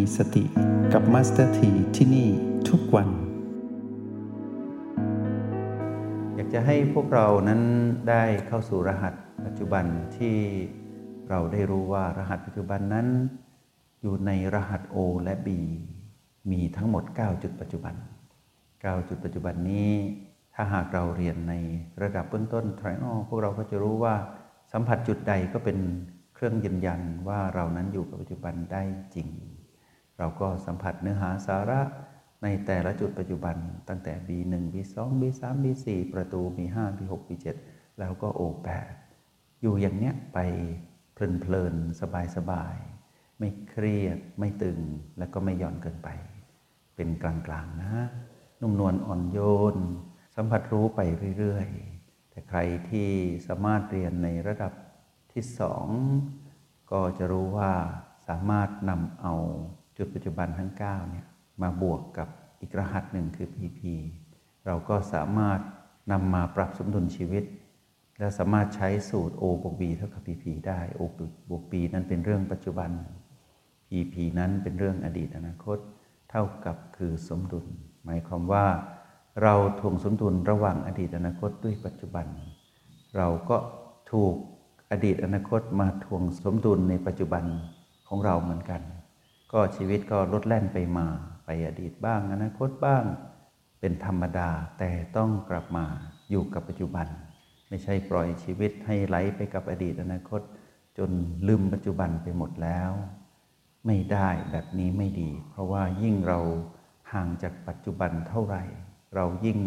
มีสติกับมาสเตอร์ทีที่นี่ทุกวัน อยากจะให้พวกเรานั้นได้เข้าสู่รหัสปัจจุบันที่เราได้รู้ว่ารหัสปัจจุบันนั้น อยู่ในรหัส O และ B มีทั้งหมด 9 จุดปัจจุบัน 9 จุดปัจจุบันนี้ ถ้าหากเราเรียนในระดับเบื้องต้น Trial พวกเราก็จะรู้ว่าสัมผัสจุดใดก็เป็นเครื่องยืนยันว่าเรานั้นอยู่กับปัจจุบันได้จริง เราก็สัมผัสเนื้อหาสาระในแต่ละจุดปัจจุบันตั้งแต่ B1 B2 B3 B4 ประตู B5 B6 B7 แล้วก็ O8 อยู่อย่างเนี้ยไปเพลินๆสบายๆ ไม่เครียดไม่ตึงและก็ไม่หย่อนเกินไป เป็นกลางๆนะนุ่มนวลอ่อนโยน สัมผัสรู้ไปเรื่อยๆ แต่ใครที่สามารถเรียนในระดับที่สองก็จะรู้ว่าสามารถนำเอา จุดปัจจุบันทั้ง9เนี่ยมาบวกกับอีกรหัสหนึ่งคือ PP เราก็สามารถนำมาปรับสมดุลชีวิต และสามารถใช้สูตร O บวก B เท่ากับ PP ได้ O บวก B นั้นเป็นเรื่องปัจจุบัน PP นั้นเป็นเรื่องอดีตอนาคต เท่ากับคือสมดุล หมายความว่า เราถ่วงสมดุลระหว่างอดีตอนาคตด้วยปัจจุบัน เราก็ถูกอดีตอนาคตมาทวงสมดุลในปัจจุบันของเราเหมือนกัน ก็ชีวิตก็ลดแล่นไปมาไปอดีตบ้างอนาคตบ้าง เป็นธรรมดาแต่ต้องกลับมาอยู่กับปัจจุบัน ไม่ใช่ปล่อยชีวิตให้ไหลไปกับอดีตอนาคต จนลืมปัจจุบันไปหมดแล้ว ไม่ได้แบบนี้ไม่ดี เพราะว่ายิ่งเราห่างจากปัจจุบันเท่าไหร่ เรายิ่ง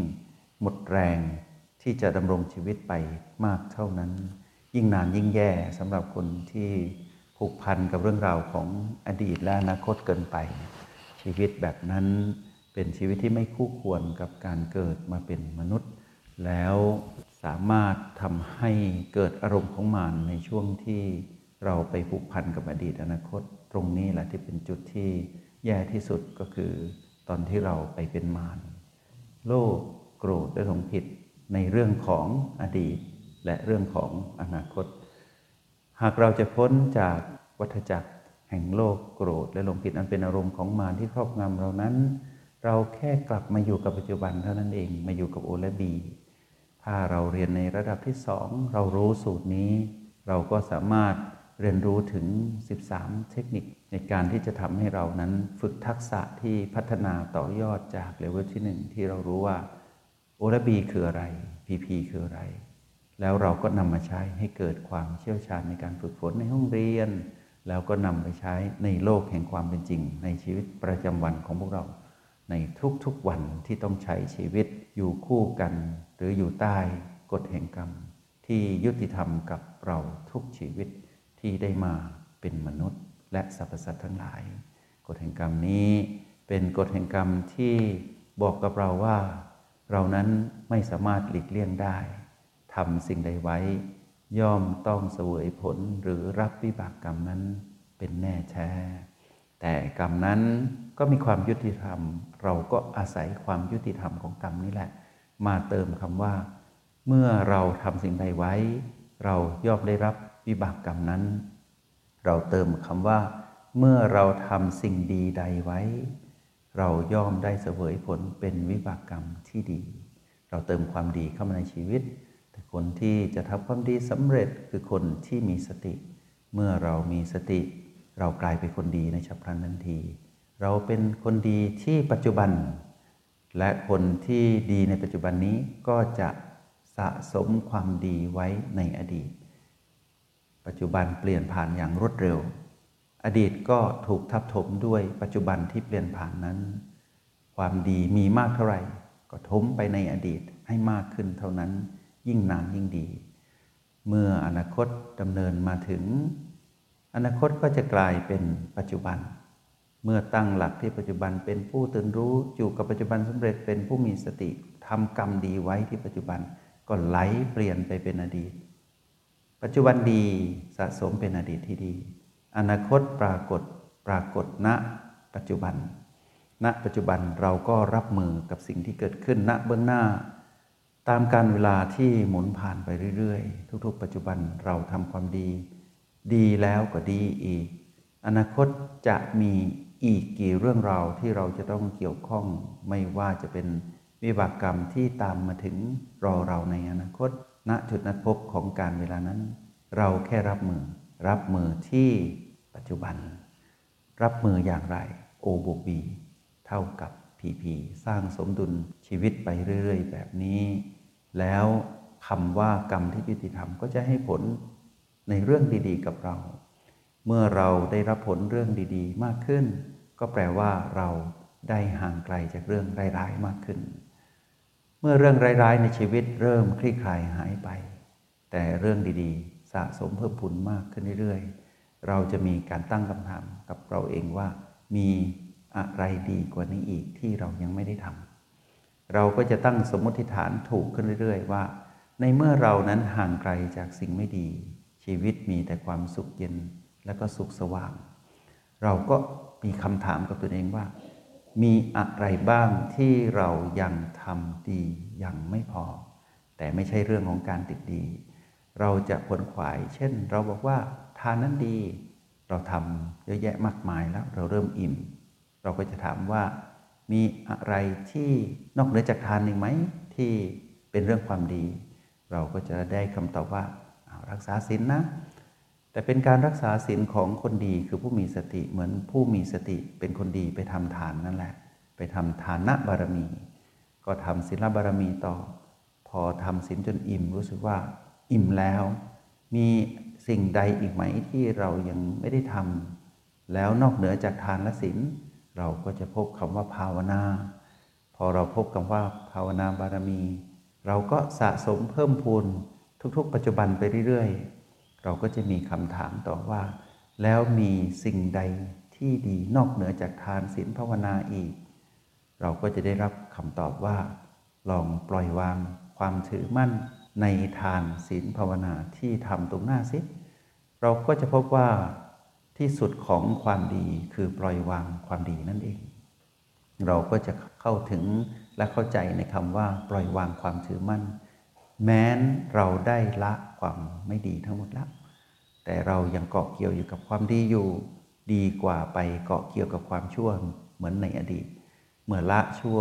หมดแรงที่จะดำรงชีวิตไปมากเท่านั้น ยิ่งนานยิ่งแย่สำหรับคนที่ ผูกพันกับเรื่องราวของอดีตและอนาคตเกินไป ชีวิตแบบนั้นเป็นชีวิตที่ไม่คู่ควรกับการเกิดมาเป็นมนุษย์ แล้วสามารถทำให้เกิดอารมณ์ของมารในช่วงที่เราไปผูกพันกับอดีตอนาคต ตรงนี้แหละที่เป็นจุดที่แย่ที่สุดก็คือตอนที่เราไปเป็นมารโลภโกรธและหลงผิดในเรื่องของอดีต และเรื่องของอนาคต หากเราจะพ้นจากวัฏจักรแห่งโลกโกรธ และหลงผิดอันเป็นอารมณ์ของมารที่ครอบงำเรานั้น เราแค่กลับมาอยู่กับปัจจุบันเท่านั้นเองมาอยู่กับโอและบีถ้าเราเรียนในระดับที่สองเรารู้สูตรนี้ เราก็สามารถเรียนรู้ถึง 13 เทคนิคในการที่จะทำให้เรานั้นฝึกทักษะที่พัฒนาต่อยอดจากเลเวลที่ 1 ที่เรารู้ว่าโอและบีคืออะไร PP คืออะไร แล้วเราก็นำมาใช้ให้เกิดความเชี่ยวชาญในการฝึกฝนในห้องเรียน แล้วก็นำไปใช้ในโลกแห่งความเป็นจริง ในชีวิตประจำวันของพวกเรา ในทุกๆวันที่ต้องใช้ชีวิตอยู่คู่กัน หรืออยู่ใต้กฎแห่งกรรม ที่ยุติธรรมกับเราทุกชีวิตที่ได้มาเป็นมนุษย์ และสรรพสัตว์ทั้งหลาย กฎแห่งกรรมนี้เป็นกฎแห่งกรรมที่บอกกับเราว่า เรานั้นไม่สามารถหลีกเลี่ยงได้ ทำสิ่งใดไว้ ย่อมต้องเสวยผลหรือรับวิบากกรรมนั้นเป็นแน่แท้ แต่กรรมนั้นก็มีความยุติธรรม เราก็อาศัยความยุติธรรมของกรรมนี่แหละ มาเติมคำว่า เมื่อเราทำสิ่งใดไว้ เราย่อมได้รับวิบากกรรมนั้น เราเติมคำว่า เมื่อเราทำสิ่งดีใดไว้ เราย่อมได้เสวยผลเป็นวิบากกรรมที่ดี เราเติมความดีเข้ามาในชีวิต แต่คนที่จะทำความดีสำเร็จคือคนที่มีสติ เมื่อเรามีสติ เรากลายเป็นคนดีในฉับพลันทันที เราเป็นคนดีที่ปัจจุบัน และคนที่ดีในปัจจุบันนี้ก็จะสะสมความดีไว้ในอดีต ปัจจุบันเปลี่ยนผ่านอย่างรวดเร็ว อดีตก็ถูกทับถมด้วยปัจจุบันที่เปลี่ยนผ่านนั้น ความดีมีมากเท่าไหร่ ก็ถมไปในอดีตให้มากขึ้นเท่านั้น ยิ่งนานยิ่งดี เมื่ออนาคตดำเนินมาถึง อนาคตก็จะกลายเป็นปัจจุบัน เมื่อตั้งหลักที่ปัจจุบันเป็นผู้ตื่นรู้อยู่กับปัจจุบันสำเร็จเป็นผู้มีสติทำกรรมดีไว้ที่ปัจจุบันก็ไหลเปลี่ยนไปเป็นอดีต ปัจจุบันดีสะสมเป็นอดีตที่ดี อนาคตปรากฏปรากฏณปัจจุบัน ณ ปัจจุบันเราก็รับมือกับสิ่งที่เกิดขึ้นณเบื้องหน้า ตามการเวลาที่หมุนผ่านไปเรื่อยๆ ทุกๆ ปัจจุบันเราทำความดี ดีแล้วก็ดีอีก อนาคตจะมีอีกกี่เรื่องราวที่เราจะต้องเกี่ยวข้องไม่ว่าจะเป็นวิบากกรรมที่ตามมาถึงรอเราในอนาคต ณจุดนัดพบของการเวลานั้น เราแค่รับมือ รับมือที่ปัจจุบัน รับมืออย่างไรโอบวกบีเท่ากับพีพีสร้างสมดุลชีวิตไปเรื่อย ๆ แบบนี้ แล้วคำว่ากรรมที่ยุติธรรมก็จะให้ผลในเรื่องดีๆ กับเรา เมื่อเราได้รับผลเรื่องดีๆ มากขึ้น ก็แปลว่าเราได้ห่างไกลจากเรื่องร้ายๆมากขึ้น เมื่อเรื่องร้ายๆในชีวิตเริ่มคลี่คลายหายไป แต่เรื่องดีๆ สะสมเพิ่มพูนมากขึ้นเรื่อยๆ เราจะมีการตั้งคำถามกับเราเองว่า มีอะไรดีกว่านี้อีกที่เรายังไม่ได้ทำ เราก็จะตั้งสมมติฐานถูกขึ้นเรื่อย ๆ ว่า ในเมื่อเรานั้นห่างไกลจากสิ่งไม่ดี ชีวิตมีแต่ความสุขเย็นและก็สุขสว่าง เราก็มีคำถามกับตัวเองว่า มีอะไรบ้างที่เรายังทำดียังไม่พอ แต่ไม่ใช่เรื่องของการติดดี เราจะผลขวาย เช่น เราบอกว่าทานนั้นดี เราทำเยอะแยะมากมายแล้วเราเริ่มอิ่ม เราก็จะถามว่า มีอะไรที่นอกเหนือจากทานหนึ่งไหมที่เป็นเรื่องความดี เราก็จะได้คำตอบว่ารักษาศีลนนะ แต่เป็นการรักษาศีลของคนดีคือผู้มีสติเหมือนผู้มีสติเป็นคนดีไปทำทานนั่นแหละ ไปทำทานะบารมี ก็ทำศีลบารมีต่อ พอทำศีลจนอิ่มรู้สึกว่าอิ่มแล้ว มีสิ่งใดอีกไหมที่เรายังไม่ได้ทำแล้วนอกเหนือจากทานและศีล เราก็จะพบคำว่าภาวนา พอเราพบคำว่าภาวนาบารมี เราก็สะสมเพิ่มพูนทุกๆ ปัจจุบันไปเรื่อยๆ เราก็จะมีคำถามต่อว่า แล้วมีสิ่งใดที่ดีนอกเหนือจากทานศีลภาวนาอีก เราก็จะได้รับคำตอบว่า ลองปล่อยวางความถือมั่นในทานศีลภาวนาที่ทำตรงหน้าสิ เราก็จะพบว่า ที่สุดของความดีคือปล่อยวางความดีนั่นเอง เราก็จะเข้าถึงและเข้าใจในคำว่า ปล่อยวางความถือมั่น แม้นเราได้ละความไม่ดีทั้งหมดแล้ว แต่เรายังเกาะเกี่ยวอยู่กับความดีอยู่ ดีกว่าไปเกาะเกี่ยวกับความชั่วเหมือนในอดีต เมื่อละชั่ว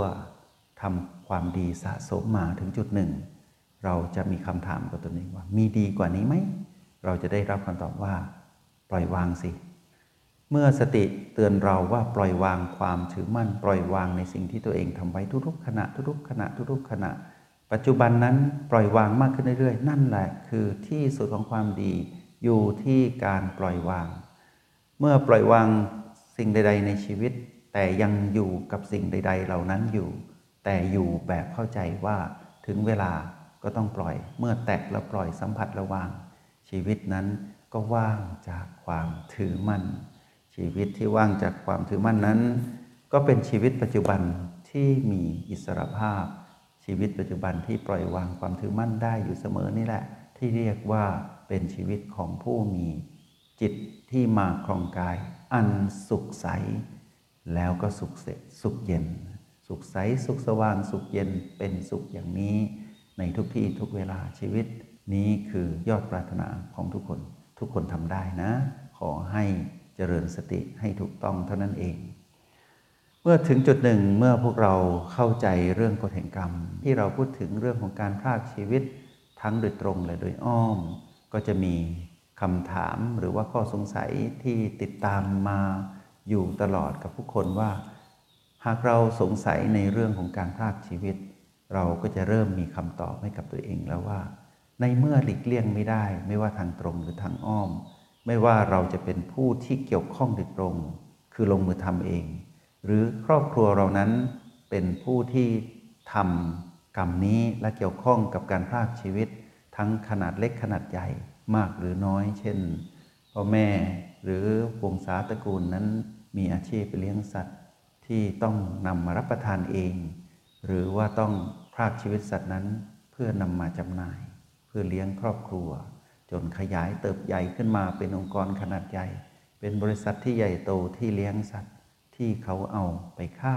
ทำความดีสะสมมาถึงจุดหนึ่ง เราจะมีคำถามกับตัวเองว่า มีดีกว่านี้ไหม เราจะได้รับคำตอบว่า ปล่อยวางสิ เมื่อสติเตือนเราว่าปล่อยวางความถือมั่น ปล่อยวางในสิ่งที่ตัวเองทำไว้ทุกๆขณะทุกๆขณะทุกๆขณะ ปัจจุบันนั้นปล่อยวางมากขึ้นเรื่อยๆ นั่นแหละคือที่สุดของความดีอยู่ที่การปล่อยวาง เมื่อปล่อยวางสิ่งใด ๆ ในชีวิต แต่ยังอยู่กับสิ่งใด ๆ เหล่านั้นอยู่ แต่อยู่แบบเข้าใจว่าถึงเวลาก็ต้องปล่อย เมื่อแตกแล้วปล่อยสัมผัสระวาง ชีวิตนั้น ก็ว่างจากความถือมั่น ชีวิตที่ว่างจากความถือมั่นนั้น ก็เป็นชีวิตปัจจุบันที่มีอิสรภาพ ชีวิตปัจจุบันที่ปล่อยวางความถือมั่นได้อยู่เสมอนี่แหละ ที่เรียกว่าเป็นชีวิตของผู้มีจิตที่มาครองกาย อันสุขใส แล้วก็สุขเสสุขเย็น สุขใสสุขสว่างสุขเย็นเป็นสุขอย่างนี้ ในทุกที่ทุกเวลาชีวิตนี้คือยอดปรารถนาของทุกคน ทุกคนทำได้นะ ขอให้เจริญสติให้ถูกต้องเท่านั้นเอง เมื่อถึงจุดหนึ่งเมื่อพวกเราเข้าใจเรื่องกฎแห่งกรรม ที่เราพูดถึงเรื่องของการพรากชีวิตทั้งโดยตรงและโดยอ้อม ก็จะมีคำถามหรือว่าข้อสงสัยที่ติดตามมาอยู่ตลอดกับผู้คนว่า หากเราสงสัยในเรื่องของการพรากชีวิต เราก็จะเริ่มมีคำตอบให้กับตัวเองแล้วว่า ในเมื่อหลีกเลี่ยงไม่ได้ ไม่ว่าทางตรงหรือทางอ้อม ไม่ว่าเราจะเป็นผู้ที่เกี่ยวข้องโดยตรง คือลงมือทำเอง หรือครอบครัวเรานั้นเป็นผู้ที่ทำกรรมนี้และเกี่ยวข้องกับการพากชีวิต ทั้งขนาดเล็กขนาดใหญ่มากหรือน้อย เช่นพ่อแม่หรือวงศาตระกูลนั้นมีอาชีพไปเลี้ยงสัตว์ที่ต้องนำมารับประทานเอง หรือว่าต้องพากชีวิตสัตว์นั้นเพื่อนำมาจำหน่าย พื่อเลี้ยงครอบครัว จนขยายเติบใหญ่ขึ้นมาเป็นองค์กรขนาดใหญ่ เป็นบริษัทที่ใหญ่โตที่เลี้ยงสัตว์ที่เขาเอาไปฆ่า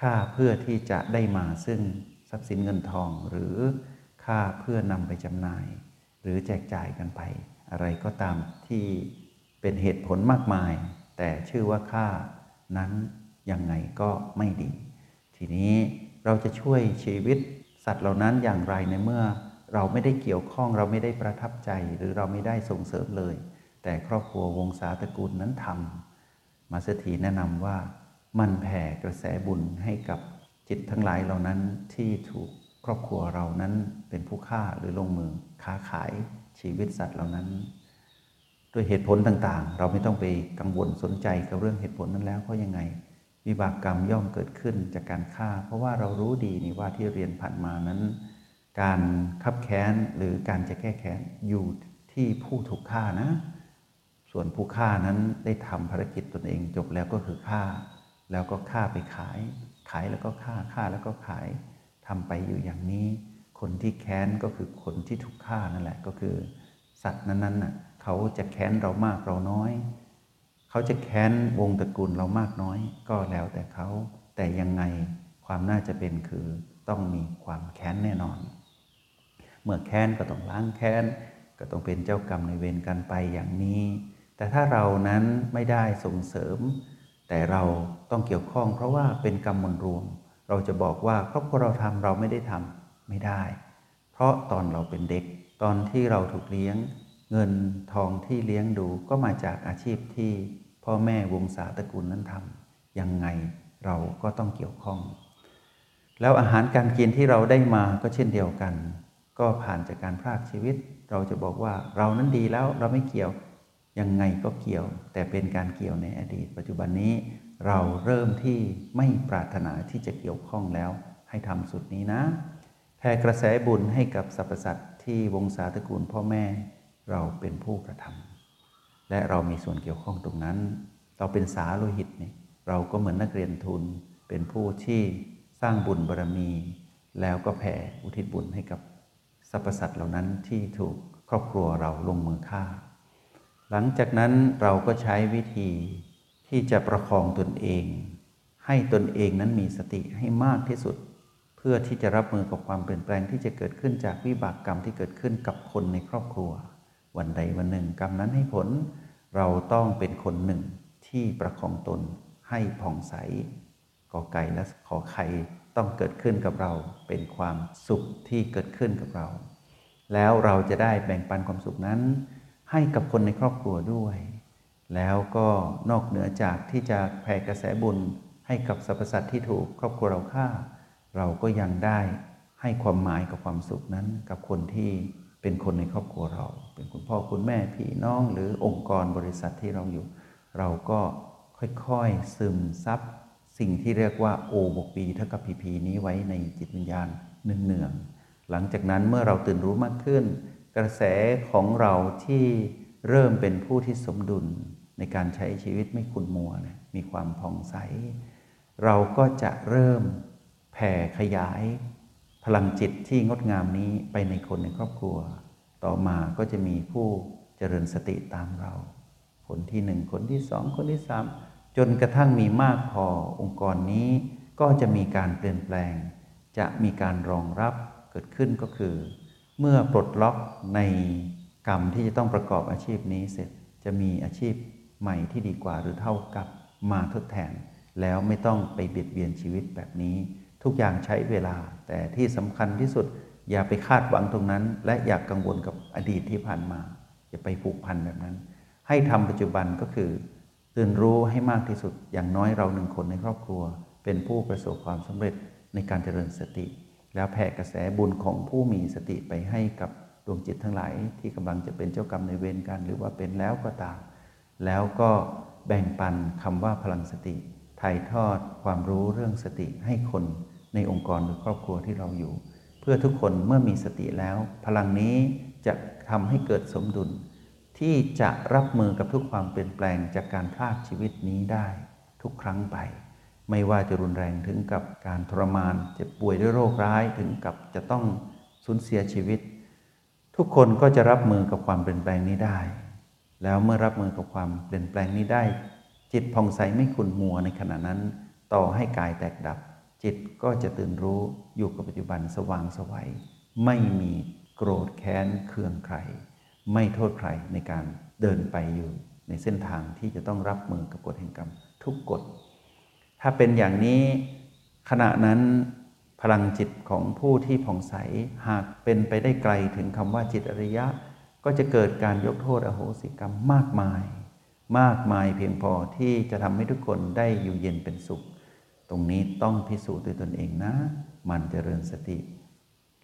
ฆ่าเพื่อที่จะได้มาซึ่งทรัพย์สินเงินทองหรือฆ่าเพื่อนำไปจำหน่าย หรือแจกจ่ายกันไป อะไรก็ตามที่เป็นเหตุผลมากมาย แต่ชื่อว่าฆ่านั้นยังไงก็ไม่ดี ทีนี้เราจะช่วยชีวิตสัตว์เหล่านั้นอย่างไรในเมื่อ เราไม่ได้เกี่ยวข้องเราไม่ได้ประทับใจหรือเราไม่ได้ส่งเสริมเลย แต่ครอบครัววงศาตระกูลนั้นทำมาสถีแนะนำว่ามันแผ่กระแสบุญให้กับจิตทั้งหลายเหล่านั้นที่ถูกครอบครัวเรานั้นเป็นผู้ฆ่าหรือลงมือค้าขายชีวิตสัตว์เหล่านั้น ด้วยเหตุผลต่างๆ เราไม่ต้องไปกังวลสนใจกับเรื่องเหตุผลนั้นแล้วเพราะยังไง วิบากกรรมย่อมเกิดขึ้นจากการฆ่า เพราะว่าเรารู้ดีนี่ว่าที่เรียนผ่านมานั้น การขับแค้นหรือการจะแก้แค้นอยู่ที่ผู้ถูกฆ่านะ ส่วนผู้ฆ่านั้นได้ทำภารกิจตนเองจบแล้วก็คือฆ่า แล้วก็ฆ่าไปขาย ขายแล้วก็ฆ่าฆ่าแล้วก็ขายทำไปอยู่อย่างนี้ คนที่แค้นก็คือคนที่ถูกฆ่านั่นแหละก็คือ สัตว์นั้นๆน่ะเขาจะแค้นเรามากเราน้อย เขาจะแค้นวงตระกูลเรามากน้อย ก็แล้วแต่เขาแต่ยังไงความน่าจะเป็นคือต้องมีความแค้นแน่นอน เมื่อแค้นก็ต้องล้างแค้นก็ต้องเป็นเจ้ากรรมในเวรกันไปอย่างนี้ แต่ถ้าเรานั้นไม่ได้ส่งเสริม แต่เราต้องเกี่ยวข้อง เพราะว่าเป็นกรรมมวลรวม เราจะบอกว่าครอบครัวเราทำเราไม่ได้ทำไม่ได้ เพราะตอนเราเป็นเด็ก ตอนที่เราถูกเลี้ยง เงินทองที่เลี้ยงดูก็มาจากอาชีพที่พ่อแม่วงศาตระกูลนั้นทำยังไงเราก็ต้องเกี่ยวข้อง แล้วอาหารการกินที่เราได้มาก็เช่นเดียวกัน ก็ผ่านจากการพรากชีวิต เราจะบอกว่าเรานั้นดีแล้วเราไม่เกี่ยวยังไงก็เกี่ยว แต่เป็นการเกี่ยวในอดีต ปัจจุบันนี้เราเริ่มที่ไม่ปรารถนาที่จะเกี่ยวข้องแล้วให้ทำสุดนี้นะแผ่กระแสบุญให้กับสรรพสัตว์ที่วงศาตระกูลพ่อแม่ เราเป็นผู้กระทำและเรามีส่วนเกี่ยวข้องตรงนั้น เราเป็นสาโลหิตเนี่ยเราก็เหมือนนักเรียนทุน เป็นผู้ที่สร้างบุญบารรมี แล้วก็แผ่อุทิศบุญให้กับ สรรพสัตว์เหล่านั้นที่ถูกครอบครัวเราลงมือฆ่า หลังจากนั้นเราก็ใช้วิธีที่จะประคองตนเอง ให้ตนเองนั้นมีสติให้มากที่สุด เพื่อที่จะรับมือกับความเปลี่ยนแปลงที่จะเกิดขึ้นจากวิบากกรรมที่เกิดขึ้นกับคนในครอบครัว วันใดวันหนึ่งกรรมนั้นให้ผล เราต้องเป็นคนหนึ่งที่ประคองตนให้ผ่องใสกอไก่และขอไข่ ต้องเกิดขึ้นกับเราเป็นความสุขที่เกิดขึ้นกับเรา แล้วเราจะได้แบ่งปันความสุขนั้น ให้กับคนในครอบครัวด้วย แล้วก็นอกเหนือจากที่จะแผ่กระแสบุญให้กับสรรพสัตว์ที่ถูกครอบครัวเราฆ่า เราก็ยังได้ให้ความหมายกับความสุขนั้นกับคนที่เป็นคนในครอบครัวเรา เป็นคุณพ่อคุณแม่พี่น้องหรือองค์กรบริษัทที่เราอยู่ เราก็ค่อยๆซึมซับ สิ่งที่เรียกว่าโอบวกปีเท่ากับพีพีนี้ไว้ในจิตวิญญาณเนืองๆหลังจากนั้นเมื่อเราตื่นรู้มากขึ้น กระแสของเราที่เริ่มเป็นผู้ที่สมดุลในการใช้ชีวิตไม่ขุ่นมัวนะมีความผ่องใส เราก็จะเริ่มแผ่ขยาย พลังจิตที่งดงามนี้ไปในคนในครอบครัว ต่อมาก็จะมีผู้เจริญสติตามเรา คนที่หนึ่งคนที่สองคนที่สาม จนกระทั่งมีมากพอองค์กรนี้ ก็จะมีการเปลี่ยนแปลง จะมีการรองรับเกิดขึ้นก็คือ เมื่อปลดล็อกในกรรมที่จะต้องประกอบอาชีพนี้เสร็จจะมีอาชีพใหม่ที่ดีกว่าหรือเท่ากับมาทดแทน แล้วไม่ต้องไปเบียดเบียนชีวิตแบบนี้ ทุกอย่างใช้เวลา แต่ที่สำคัญที่สุดอย่าไปคาดหวังตรงนั้น และอย่ากกังวลกับอดีตที่ผ่านมา อย่าไปผูกพันแบบนั้น ให้ทำปัจจุบันก็คือ ตื่นรู้ให้มากที่สุดอย่างน้อยเราหนึ่งคนในครอบครัว เป็นผู้ประสบความสำเร็จในการเจริญสติ แล้วแผ่กระแสบุญของผู้มีสติไปให้กับดวงจิตทั้งหลายที่กำลังจะเป็นเจ้ากรรมในเวรกันหรือว่าเป็นแล้วก็ตาม แล้วก็แบ่งปันคำว่าพลังสติถ่ายทอดความรู้เรื่องสติให้คนในองค์กรหรือครอบครัวที่เราอยู่ เพื่อทุกคนเมื่อมีสติแล้ว พลังนี้จะทำให้เกิดสมดุล ที่จะรับมือกับทุกความเปลี่ยนแปลงจากการพลาดชีวิตนี้ได้ทุกครั้งไป ไม่ว่าจะรุนแรงถึงกับการทรมานเจ็บป่วยด้วยโรคร้ายถึงกับจะต้องสูญเสียชีวิต ทุกคนก็จะรับมือกับความเปลี่ยนแปลงนี้ได้ แล้วเมื่อรับมือกับความเปลี่ยนแปลงนี้ได้ จิตผ่องใสไม่ขุ่นมัวในขณะนั้น ต่อให้กายแตกดับ จิตก็จะตื่นรู้อยู่กับปัจจุบันสว่างสวัยไม่มีโกรธแค้นเคืองใคร ไม่โทษใครในการเดินไปอยู่ในเส้นทางที่จะต้องรับมือกับกฎแห่งกรรมทุกกฎ ถ้าเป็นอย่างนี้ขณะนั้นพลังจิตของผู้ที่ผ่องใสหากเป็นไปได้ไกลถึงคำว่าจิตอริยะ ก็จะเกิดการยกโทษอโหสิกรรมมากมาย มากมายเพียงพอที่จะทำให้ทุกคนได้อยู่เย็นเป็นสุข ตรงนี้ต้องพิสูจน์ด้วยตนเองนะ มันเจริญสติ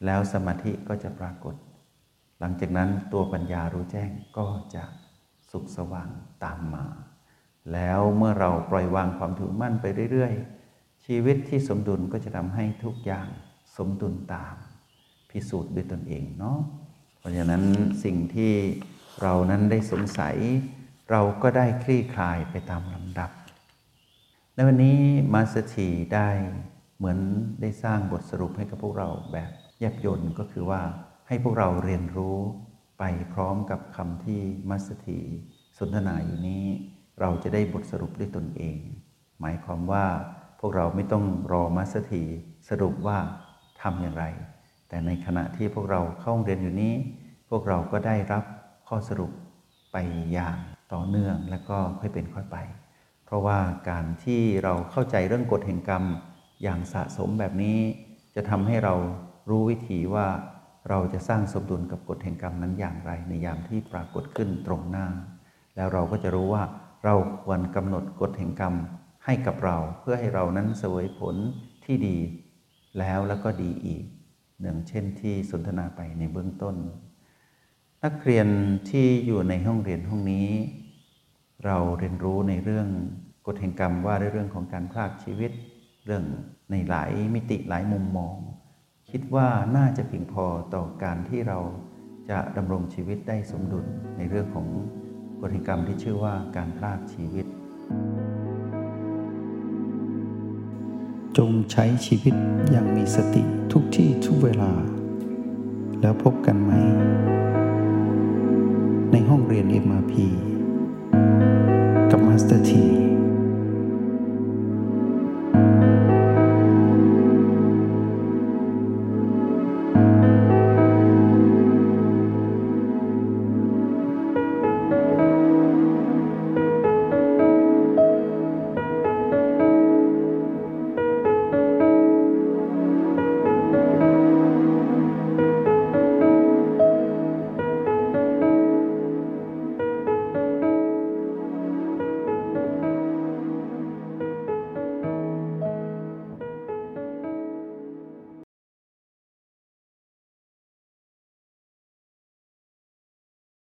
แล้วสมาธิก็จะปรากฏ หลังจากนั้นตัวปัญญารู้แจ้งก็จะสุขสว่างตามมา แล้วเมื่อเราปล่อยวางความถือมั่นไปเรื่อยๆ ชีวิตที่สมดุลก็จะทำให้ทุกอย่างสมดุลตาม พิสูจน์ด้วยตนเองเนาะเพราะฉะนั้นสิ่งที่เรานั้นได้สงสัย เราก็ได้คลี่คลายไปตามลำดับ ในวันนี้มาสถีได้เหมือนได้สร้างบทสรุปให้กับพวกเราแบบแยบยนต์ก็คือว่า ให้พวกเราเรียนรู้ไปพร้อมกับคำที่มัสถีสนทนาอยู่นี้ เราจะได้บทสรุปด้วยตนเอง หมายความว่าพวกเราไม่ต้องรอมัสถีสรุปว่าทำอย่างไร แต่ในขณะที่พวกเราเข้าเรียนอยู่นี้ พวกเราก็ได้รับข้อสรุปไปอย่างต่อเนื่องและก็ค่อยเป็นค่อยไป เพราะว่าการที่เราเข้าใจเรื่องกฎแห่งกรรมอย่างสะสมแบบนี้ จะทำให้เรารู้วิธีว่า เราจะสร้างสมดุลกับกฎแห่งกรรมนั้นอย่างไร ในยามที่ปรากฏขึ้นตรงหน้า แล้วเราก็จะรู้ว่าเราควรกำหนดกฎแห่งกรรมให้กับเรา เพื่อให้เรานั้นเสวยผลที่ดี แล้วแล้วก็ดีอีกหนึ่งเช่นที่สนทนาไปในเบื้องต้น นักเรียนที่อยู่ในห้องเรียนห้องนี้ เราเรียนรู้ในเรื่องกฎแห่งกรรมว่าในเรื่องของการพลากชีวิต เรื่องในหลายมิติหลายมุมมอง คิดว่าน่าจะเพียงพอต่อการที่เราจะดำรงชีวิตได้สมดุลในเรื่องของกฎแห่งกรรมที่ชื่อว่าการพลากชีวิต จงใช้ชีวิตอย่างมีสติทุกที่ทุกเวลา แล้วพบกันไหม ในห้องเรียน MRP กับมาสเตอร์ที